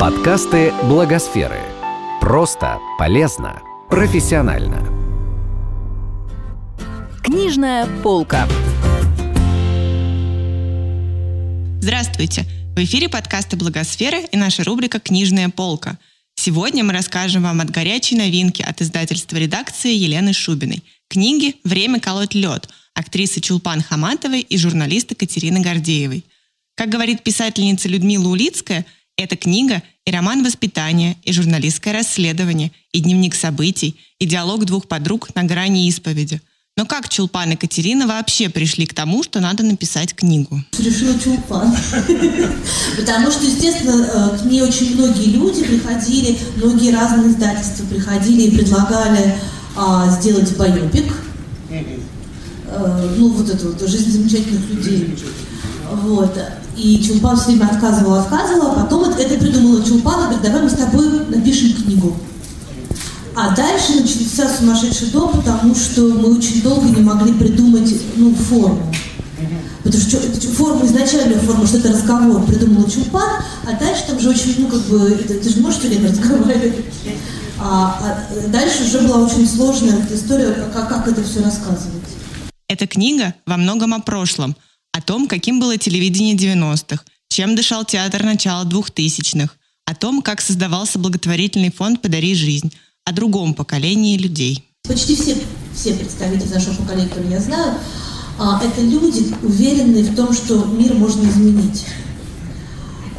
Подкасты Благосферы. Просто, полезно, профессионально. Книжная полка. Здравствуйте! В эфире подкасты Благосферы и наша рубрика «Книжная полка». Сегодня мы расскажем вам от горячей новинки от издательства редакции Елены Шубиной. Книги «Время колоть лед» актрисы Чулпан Хаматовой и журналиста Катерины Гордеевой. Как говорит писательница Людмила Улицкая, эта книга и роман воспитания, и журналистское расследование, и дневник событий, и диалог двух подруг на грани исповеди. Но как Чулпан и Катерина вообще пришли к тому, что надо написать книгу? Решила Чулпан. Потому что, естественно, э, к ней очень многие люди приходили, многие разные издательства приходили и предлагали а, сделать байопик. Э, ну, вот эту вот жизнь замечательных людей. Вот. И Чулпан все время отказывала, отказывала, а потом это, придумала Чулпан, говорит, давай мы с тобой напишем книгу. А дальше начался сумасшедший дом, потому что мы очень долго не могли придумать ну, форму. Потому что форму, изначальную форму, что это разговор, придумала Чулпан, а дальше там же очень, ну, как бы, это, ты же можешь все время разговаривать. А, а дальше уже была очень сложная история, как, как это все рассказывать. Эта книга во многом о прошлом, о том, каким было телевидение 90-х, чем дышал театр начала 2000-х, о том, как создавался благотворительный фонд «Подари жизнь», о другом поколении людей. Почти все, все представители нашего поколения, которые я знаю, а, это люди, уверенные в том, что мир можно изменить.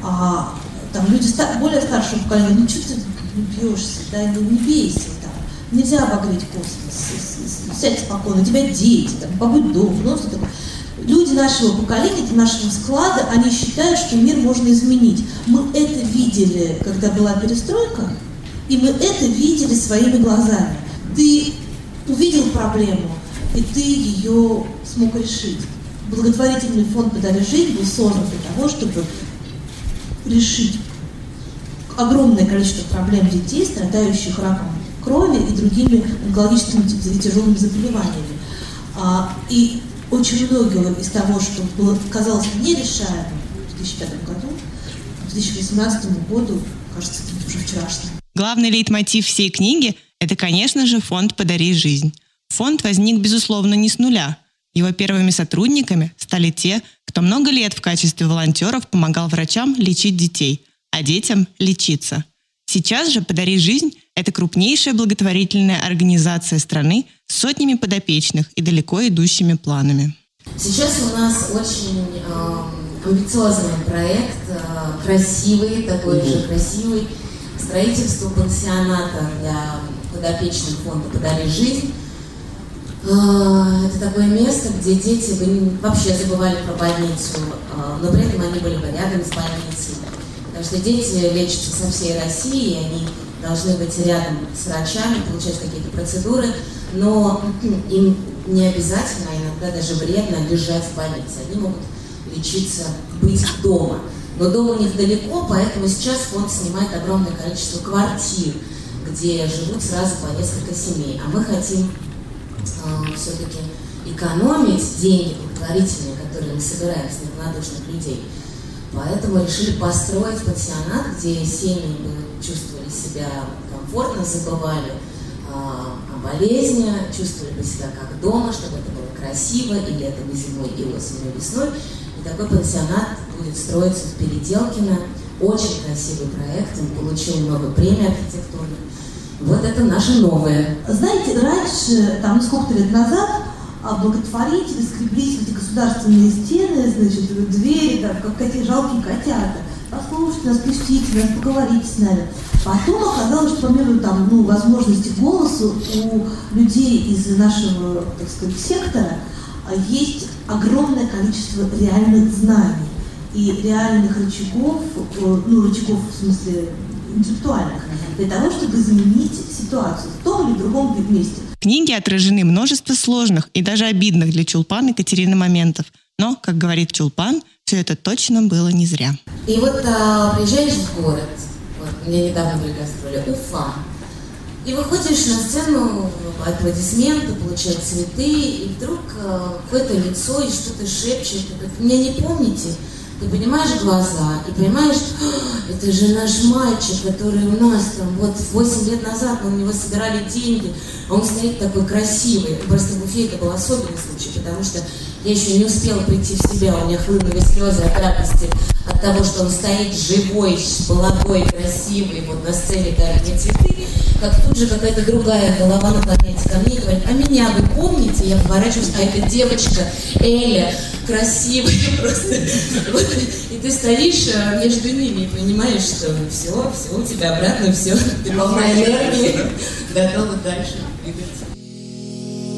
А, там люди более старшего поколения, ну что ты бьешься, да, ну не бейся, там, нельзя обогреть космос, сядь спокойно, у тебя дети, там, побудь дома, ну что такое. Люди нашего поколения, нашего склада, они считают, что мир можно изменить. Мы это видели, когда была перестройка, и мы это видели своими глазами. Ты увидел проблему, и ты ее смог решить. Благотворительный фонд «Подари жизнь» был создан для того, чтобы решить огромное количество проблем детей, страдающих раком крови и другими онкологическими тяжелыми заболеваниями. А, и очень многое из того, что было, казалось нерешаемым в 2005 году, к 2018 году кажется каким-то уже вчерашним. Главный лейтмотив всей книги – это, конечно же, фонд «Подари жизнь». Фонд возник, безусловно, не с нуля. Его первыми сотрудниками стали те, кто много лет в качестве волонтеров помогал врачам лечить детей, а детям лечиться. Сейчас же «Подари жизнь» – это крупнейшая благотворительная организация страны с сотнями подопечных и далеко идущими планами. Сейчас у нас очень э, амбициозный проект, э, красивый, такой же красивый, строительство пансионата для подопечных фонда «Подари жизнь». А, это такое место, где дети вообще забывали про больницу, но при этом они были бы рядом с больницей. Потому что дети лечатся со всей России, и они должны быть рядом с врачами, получать какие-то процедуры, но им не обязательно, а иногда даже вредно лежать в больнице. Они могут лечиться, быть дома. Но дом у них далеко, поэтому сейчас фонд снимает огромное количество квартир, где живут сразу по несколько семей. А мы хотим э, все-таки экономить деньги благотворительные, которые мы собираем с неравнодушных людей. Поэтому решили построить пансионат, где семьи чувствовали себя комфортно, забывали э, о болезни, чувствовали бы себя как дома, чтобы это было красиво и летом, и зимой, и осенью, и весной. И такой пансионат будет строиться в Переделкино. Очень красивый проект, он получил много премий архитектурных. Вот это наше новое. Знаете, раньше, там сколько-то лет назад, а благотворители скреблись в эти государственные стены, значит, в двери, там, как эти жалкие котята. Послушайте нас, пустите нас, поговорите с нами. Потом оказалось, что помимо там, ну, возможности голоса у людей из нашего, так сказать, сектора а, есть огромное количество реальных знаний и реальных рычагов, э, ну, рычагов в смысле интеллектуальных, для того, чтобы изменить ситуацию в том или другом месте. Книге отражены множество сложных и даже обидных для Чулпан и Катерины моментов. Но, как говорит Чулпан, все это точно было не зря. И вот а, приезжаешь в город, вот, мне недавно были гастроли, Уфа, и выходишь на сцену, аплодисменты, получать цветы, и вдруг а, какое-то лицо и что-то шепчет, и говорит, меня не помните? Ты понимаешь глаза и понимаешь, «А, это же наш мальчик, который у нас там, вот 8 лет назад мы у него собирали деньги, а он стоит такой красивый. Просто в Уфе это был особенный случай, потому что я еще не успела прийти в себя, у меня хлынули слезы от радости, от того, что он стоит живой, молодой, красивый, вот на сцене дарит мне цветы, как тут же какая-то другая голова наклоняется ко мне и говорит, а меня вы помните? Я поворачиваюсь, а это девочка Эля, красивая просто. И ты стоишь э, между ними и понимаешь, что все, все у тебя обратно, все, ты полна энергии, готова дальше двигаться.